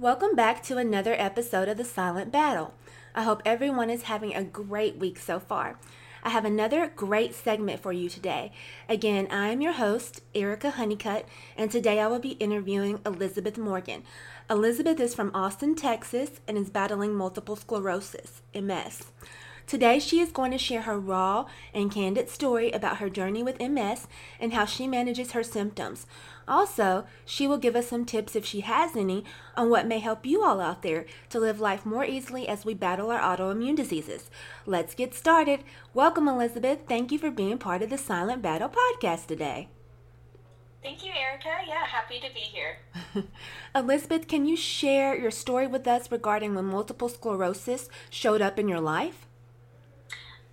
Welcome back to another episode of The Silent Battle. I hope everyone is having a great week so far. I have another great segment for you today. Again, I am your host, Erica Honeycutt, and today I will be interviewing Elizabeth Morgan. Elizabeth is from Austin, Texas, and is battling multiple sclerosis, MS. Today, she is going to share her raw and candid story about her journey with MS and how she manages her symptoms. Also, she will give us some tips, if she has any, on what may help you all out there to live life more easily as we battle our autoimmune diseases. Let's get started. Welcome, Elizabeth. Thank you for being part of the Silent Battle podcast today. Thank you, Erica. Yeah, happy to be here. Elizabeth, can you share your story with us regarding when multiple sclerosis showed up in your life?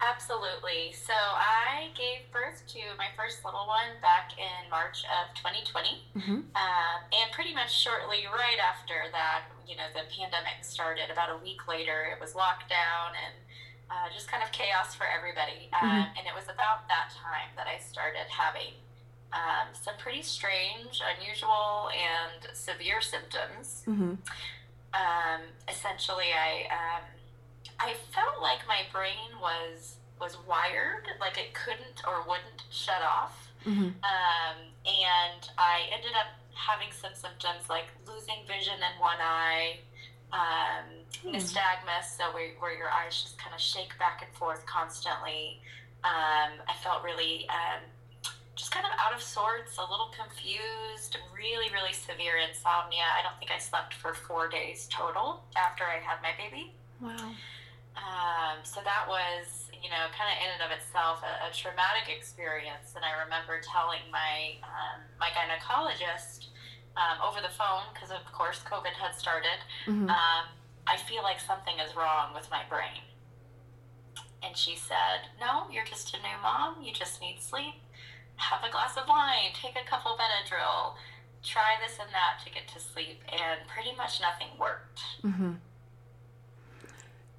Absolutely. So I gave birth to my first little one back in March of 2020. Mm-hmm. Uh, and pretty much shortly right after that, you know, the pandemic started. About a week later, it was lockdown and uh, just kind of chaos for everybody. Mm-hmm. Um, and it was about that time that I started having um, some pretty strange, unusual, and severe symptoms. Mm-hmm. Um, essentially, I um, I felt like my brain was was wired, like it couldn't or wouldn't shut off. Mm-hmm. Um, and I ended up having some symptoms like losing vision in one eye, um, mm-hmm. nystagmus, so where, where your eyes just kind of shake back and forth constantly. Um, I felt really um, just kind of out of sorts, a little confused, really, really severe insomnia. I don't think I slept for four days total after I had my baby. Wow. Um, so that was, you know, kind of in and of itself a, a traumatic experience. And I remember telling my um, my gynecologist um, over the phone because, of course, COVID had started. Mm-hmm. Um, I feel like something is wrong with my brain. And she said, "No, you're just a new mom. You just need sleep. Have a glass of wine. Take a couple Benadryl. Try this and that to get to sleep." And pretty much nothing worked. Mm-hmm.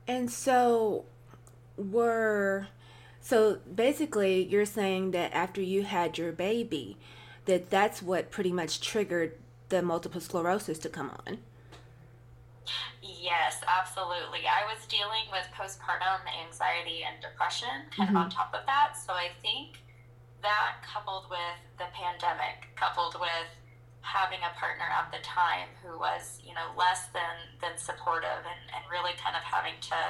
And so were so basically you're saying that after you had your baby that that's what pretty much triggered the multiple sclerosis to come on. Yes, absolutely. I was dealing with postpartum anxiety and depression kind mm-hmm. of on top of that. So I think that coupled with the pandemic, coupled with having a partner at the time who was, you know, less than than supportive and, and really kind of having to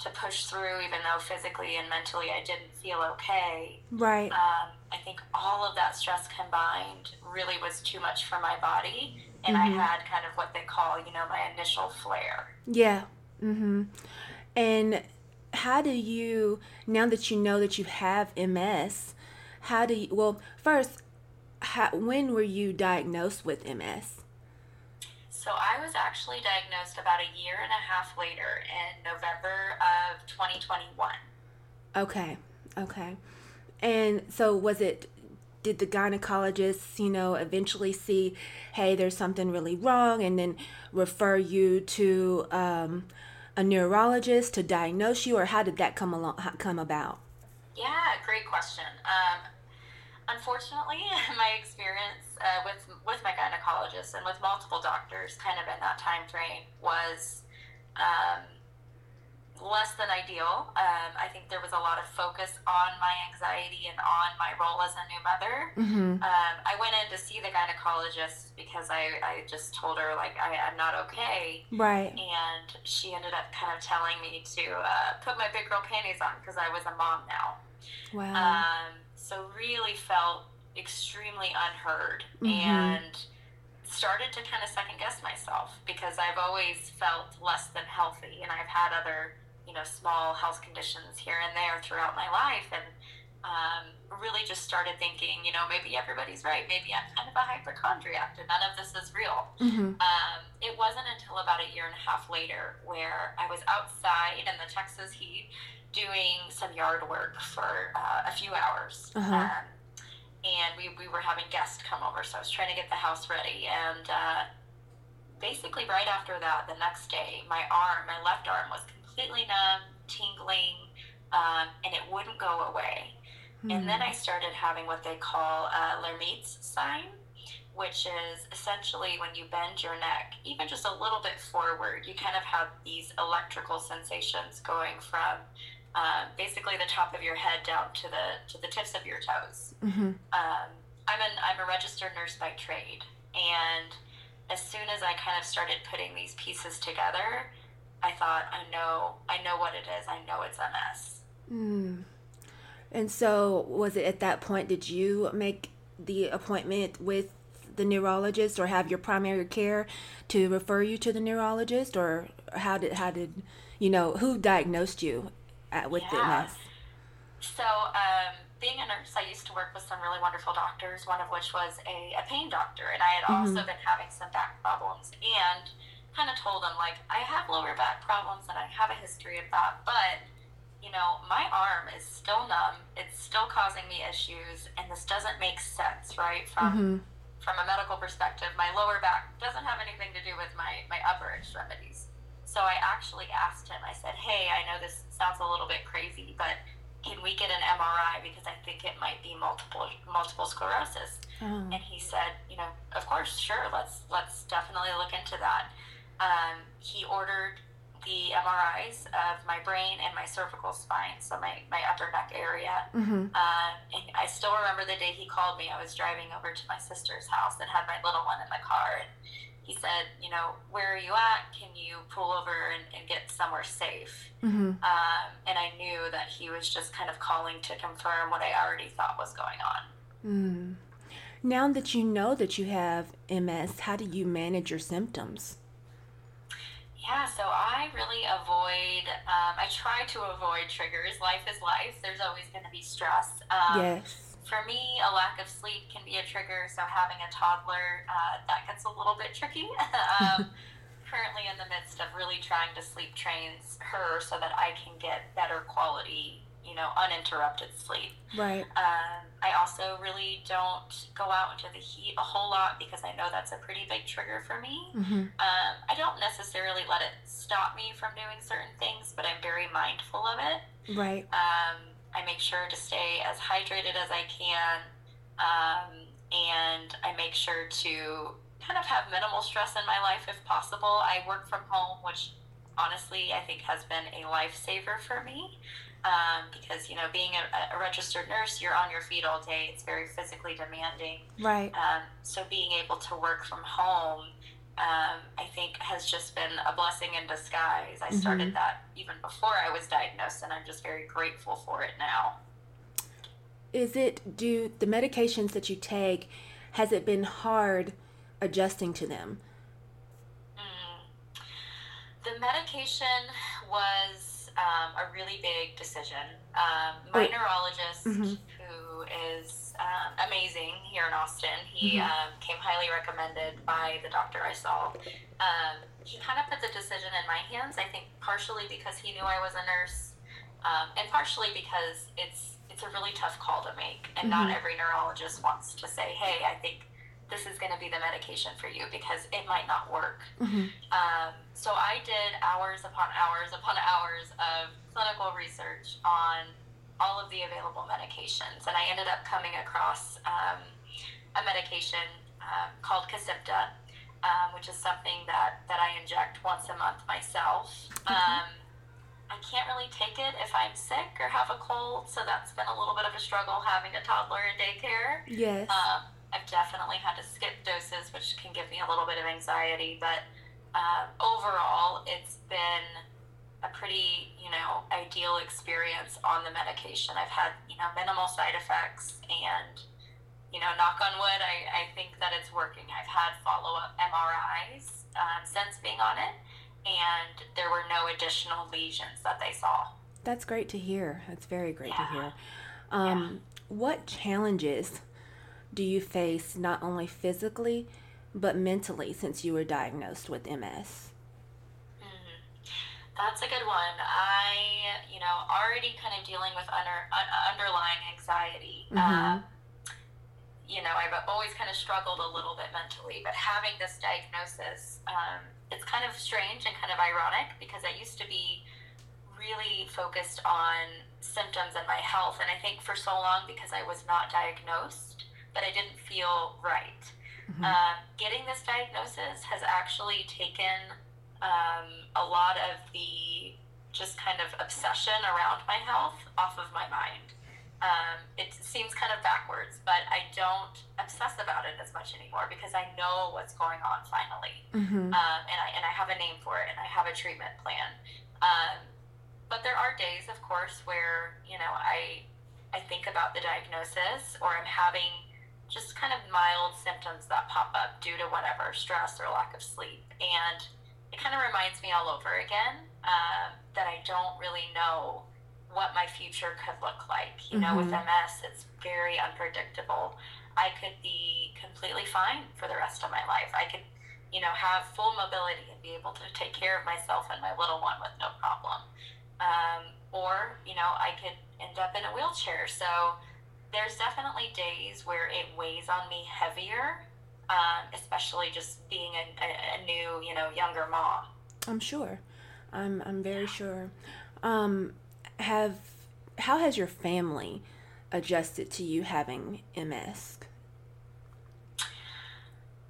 to push through even though physically and mentally I didn't feel okay. Right. Um, I think all of that stress combined really was too much for my body and mm-hmm. I had kind of what they call, you know, my initial flare. Yeah. Mm-hmm. And how do you now that you know that you have MS, how do you well, first how, when were you diagnosed with MS? So I was actually diagnosed about a year and a half later in November of 2021. Okay. Okay. And so was it did the gynecologists, you know, eventually see, hey, there's something really wrong, and then refer you to um, a neurologist to diagnose you, or how did that come along, come about? Yeah, great question. Um, unfortunately, my experience uh, with with my gynecologist and with multiple doctors, kind of in that time frame, was um, less than ideal. Um, I think there was a lot of focus on my anxiety and on my role as a new mother. Mm-hmm. Um, I went in to see the gynecologist because I, I just told her like I, am not okay. Right. And she ended up kind of telling me to uh, put my big girl panties on because I was a mom now. Wow. Um, so really felt extremely unheard mm-hmm. and started to kind of second guess myself because I've always felt less than healthy and I've had other, you know, small health conditions here and there throughout my life and um, really just started thinking, you know, maybe everybody's right. Maybe I'm kind of a hypochondriac and none of this is real. Mm-hmm. Um, it wasn't until about a year and a half later where I was outside in the Texas heat doing some yard work for uh, a few hours. Uh-huh. Um, and we, we were having guests come over, so I was trying to get the house ready. And uh, basically, right after that, the next day, my arm, my left arm, was completely numb, tingling, um, and it wouldn't go away. Mm. And then hmm. I started having what they call a Lhermitte's sign. which is essentially when you bend your neck, even just a little bit forward, you kind of have these electrical sensations going from um, basically the top of your head down to the to the tips of your toes. Mm-hmm. Um, I'm an I'm a registered nurse by trade, and as soon as I kind of started putting these pieces together, I thought, I know, I know what it is. I know it's MS. Mm. And so, was it at that point? Did you make the appointment with the neurologist, or have your primary care to refer you to the neurologist, or how did how did you know who diagnosed you at, with yeah. MS? So, um, being a nurse, I used to work with some really wonderful doctors. One of which was a, a pain doctor, and I had mm-hmm. also been having some back problems and kind of told him like I have lower back problems and I have a history of that, but you know, my arm is still numb. It's still causing me issues, and this doesn't make sense, right? From mm-hmm. from a medical perspective, my lower back doesn't have anything to do with my my upper extremities. So I actually asked him. I said, "Hey, I know this sounds a little bit crazy, but can we get an MRI because I think it might be multiple multiple sclerosis?" Oh. And he said, "You know, of course, sure. Let's let's definitely look into that." Um, he ordered the MRIs of my brain and my cervical spine, so my, my upper neck area. Mm-hmm. Uh, and I still remember the day he called me. I was driving over to my sister's house and had my little one in the car. And he said, You know, where are you at? Can you pull over and, and get somewhere safe? Mm-hmm. Um, and I knew that he was just kind of calling to confirm what I already thought was going on. Mm. Now that you know that you have MS, how do you manage your symptoms? Yeah, so I really avoid, um, I try to avoid triggers. Life is life. There's always going to be stress. Um, yes. For me, a lack of sleep can be a trigger. So having a toddler, uh, that gets a little bit tricky. um, currently in the midst of really trying to sleep trains her so that I can get better quality you know, uninterrupted sleep. Right. Um, I also really don't go out into the heat a whole lot because I know that's a pretty big trigger for me. Mm-hmm. Um, I don't necessarily let it stop me from doing certain things, but I'm very mindful of it. Right. Um, I make sure to stay as hydrated as I can, um, and I make sure to kind of have minimal stress in my life if possible. I work from home, which honestly I think has been a lifesaver for me um, because you know being a, a, registered nurse you're on your feet all day. It's very physically demanding. Right. Um, so being able to work from home um, i think has just been a blessing in disguise. I started mm-hmm. that even before i was diagnosed and i'm just very grateful for it now. Is it do the medications that you take has it been hard adjusting to them? Mm. the medication was um, a really big decision. Um, my neurologist, mm-hmm. who is um, amazing here in Austin, he mm-hmm. Um, came highly recommended by the doctor I saw. Um, he kind of put the decision in my hands. I think partially because he knew I was a nurse, um, and partially because it's it's a really tough call to make, and mm-hmm. not every neurologist wants to say, "Hey, I think." This is going to be the medication for you because it might not work. Mm-hmm. Um, so I did hours upon hours upon hours of clinical research on all of the available medications, and I ended up coming across um, a medication um, called Kesimpta, um, which is something that, that I inject once a month myself. Mm-hmm. I can't really take it if I'm sick or have a cold, so that's been a little bit of a struggle having a toddler in daycare. Yes. I've definitely had to skip doses, which can give me a little bit of anxiety. But uh, overall, it's been a pretty, you know, ideal experience on the medication. I've had, you know, minimal side effects and, you know, knock on wood, I, I think that it's working. I've had follow up MRIs um, since being on it, and there were no additional lesions that they saw. That's great to hear. That's very great yeah. to hear. Um, yeah. What challenges do you face not only physically but mentally since you were diagnosed with MS? Mm-hmm. That's a good one. I, you know, already kind of dealing with under, uh, underlying anxiety. Mm-hmm. Um, you know, I've always kind of struggled a little bit mentally, but having this diagnosis, um, it's kind of strange and kind of ironic because I used to be really focused on symptoms and my health. And I think for so long, because I was not diagnosed, but I didn't feel right. Mm-hmm. Uh, getting this diagnosis has actually taken um, a lot of the just kind of obsession around my health off of my mind. Um, it seems kind of backwards, but I don't obsess about it as much anymore because I know what's going on finally, mm-hmm. um, and I and I have a name for it and I have a treatment plan. Um, but there are days, of course, where you know I I think about the diagnosis or I'm having just kind of mild symptoms that pop up due to whatever stress or lack of sleep, and it kind of reminds me all over again um, that I don't really know what my future could look like. You know, mm-hmm. with MS, it's very unpredictable. I could be completely fine for the rest of my life. I could, you know, have full mobility and be able to take care of myself and my little one with no problem. Um, or, you know, I could end up in a wheelchair. So there's definitely days where it weighs on me heavier, um, especially just being a, a, a, new, you know, younger mom. I'm sure. I'm, I'm very yeah. sure. Um, have how has your family adjusted to you having MS?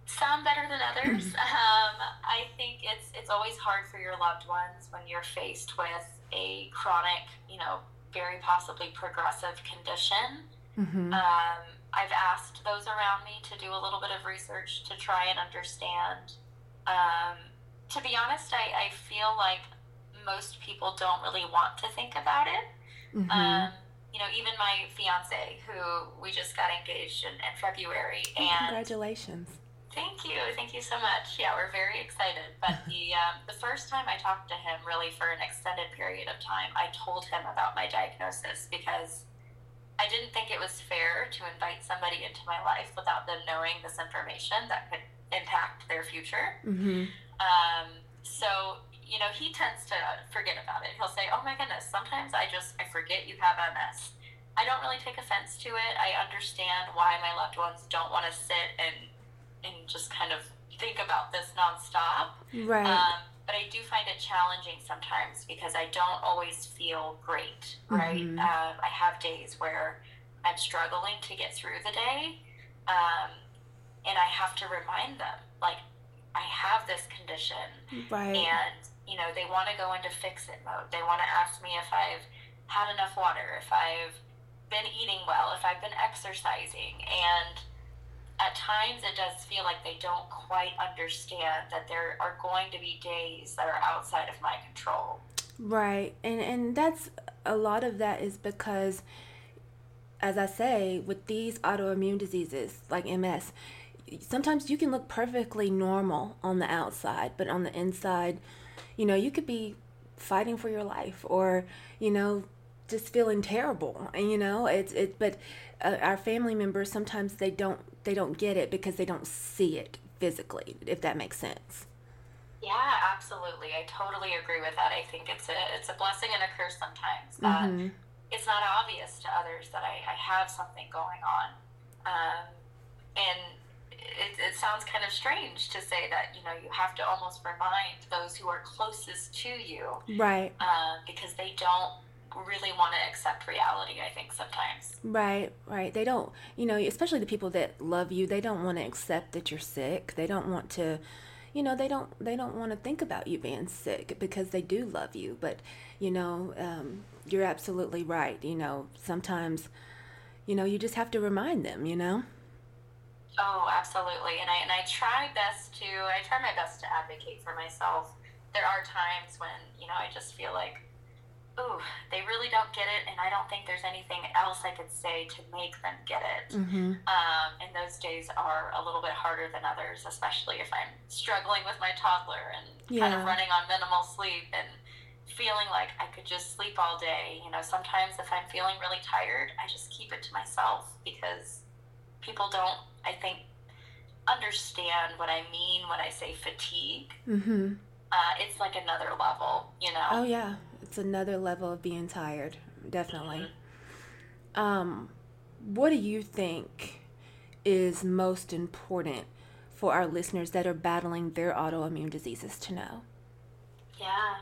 Some better than others. um, I think it's it's always hard for your loved ones when you're faced with a chronic, you know, very possibly progressive condition. Mm-hmm. Um, I've asked those around me to do a little bit of research to try and understand. Um, to be honest, I, I feel like most people don't really want to think about it. Mm-hmm. Um, you know, even my fiance, who we just got engaged in, in February, and congratulations. Thank you, thank you so much. Yeah, we're very excited. But the um, the first time I talked to him, really for an extended period of time, I told him about my diagnosis because I didn't think it was fair to invite somebody into my life without them knowing this information that could impact their future. Mm-hmm. Um, so you know, he tends to forget about it. He'll say, "Oh my goodness, sometimes I just I forget you have MS." I don't really take offense to it. I understand why my loved ones don't want to sit and and just kind of think about this nonstop. Right. Um, but I do find it challenging sometimes because I don't always feel great. Right. Mm-hmm. Um, I have days where I'm struggling to get through the day, um, and I have to remind them like I have this condition, right. and you know, they want to go into fix it mode. They want to ask me if I've had enough water, if I've been eating well, if I've been exercising. And at times it does feel like they don't quite understand that there are going to be days that are outside of my control. Right. And and that's a lot of that is because as I say, with these autoimmune diseases like MS, sometimes you can look perfectly normal on the outside, but on the inside you know, you could be fighting for your life or, you know, just feeling terrible. You know, it's, it, but uh, our family members, sometimes they don't, they don't get it because they don't see it physically, if that makes sense. Yeah, absolutely. I totally agree with that. I think it's a, it's a blessing and a curse sometimes that mm-hmm. it's not obvious to others that I, I have something going on. Um, and it, it sounds kind of strange to say that you know you have to almost remind those who are closest to you, right? Uh, because they don't really want to accept reality. I think sometimes. Right, right. They don't. You know, especially the people that love you. They don't want to accept that you're sick. They don't want to. You know, they don't. They don't want to think about you being sick because they do love you. But you know, um, you're absolutely right. You know, sometimes, you know, you just have to remind them. You know. Oh, absolutely. And I and I try best to I try my best to advocate for myself. There are times when, you know, I just feel like ooh, they really don't get it, and I don't think there's anything else I could say to make them get it. Mm-hmm. Um, and those days are a little bit harder than others, especially if I'm struggling with my toddler and yeah. kind of running on minimal sleep and feeling like I could just sleep all day. You know, sometimes if I'm feeling really tired, I just keep it to myself because people don't I think, understand what I mean when I say fatigue. Mm-hmm. Uh, it's like another level, you know? Oh, yeah. It's another level of being tired, definitely. Um, what do you think is most important for our listeners that are battling their autoimmune diseases to know? Yeah.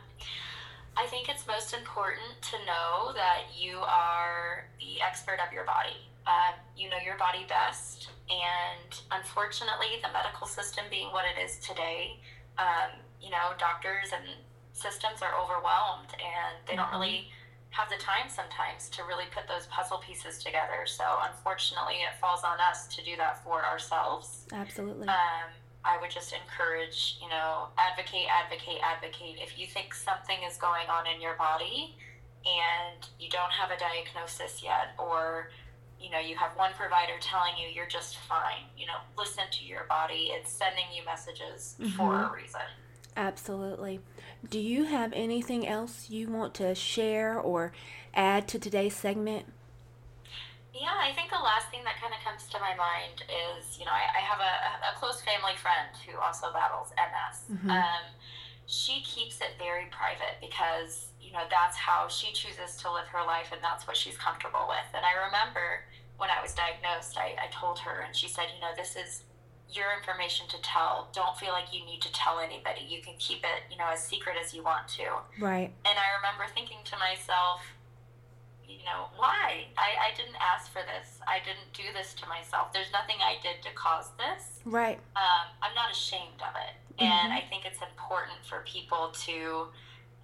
I think it's most important to know that you are the expert of your body uh, you know your body best. And unfortunately, the medical system being what it is today, um, you know, doctors and systems are overwhelmed and they don't Mm-hmm. really have the time sometimes to really put those puzzle pieces together. So unfortunately, it falls on us to do that for ourselves. Absolutely. Um, I would just encourage, you know, advocate, advocate, advocate. If you think something is going on in your body and you don't have a diagnosis yet, or you know, you have one provider telling you you're just fine, you know, listen to your body. It's sending you messages for a reason. Absolutely. Do you have anything else you want to share or add to today's segment? Yeah, I think the last thing that kind of comes to my mind is, you know, I, I have a, a close family friend who also battles MS. Mhm. Um, she keeps it very private because, you know, that's how she chooses to live her life and that's what she's comfortable with. And I remember when I was diagnosed, I, I told her and she said, you know, this is your information to tell. Don't feel like you need to tell anybody. You can keep it, you know, as secret as you want to. Right. And I remember thinking to myself, you know, why? I, I didn't ask for this. I didn't do this to myself. There's nothing I did to cause this. Right. Um, I'm not ashamed of it. And I think it's important for people to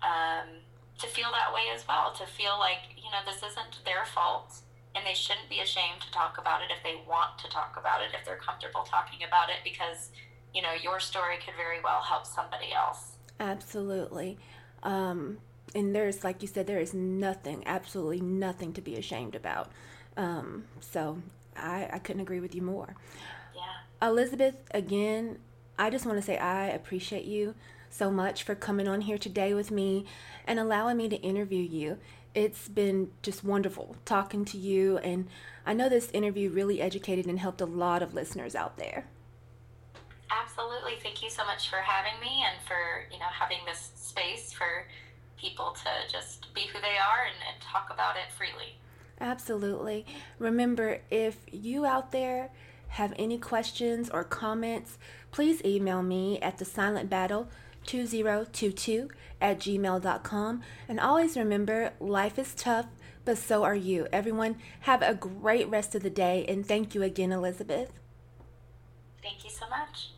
um, to feel that way as well. To feel like, you know, this isn't their fault. And they shouldn't be ashamed to talk about it if they want to talk about it, if they're comfortable talking about it, because, you know, your story could very well help somebody else. Absolutely. Um, and there's, like you said, there is nothing, absolutely nothing to be ashamed about. Um, so I, I couldn't agree with you more. Yeah. Elizabeth, again, I just want to say I appreciate you so much for coming on here today with me and allowing me to interview you. It's been just wonderful talking to you, and I know this interview really educated and helped a lot of listeners out there. Absolutely. Thank you so much for having me and for, you know, having this space for people to just be who they are and, and talk about it freely. Absolutely. Remember, if you out there have any questions or comments, please email me at the silent battle 2022 at gmail.com. And always remember, life is tough, but so are you. Everyone, have a great rest of the day, and thank you again, Elizabeth. Thank you so much.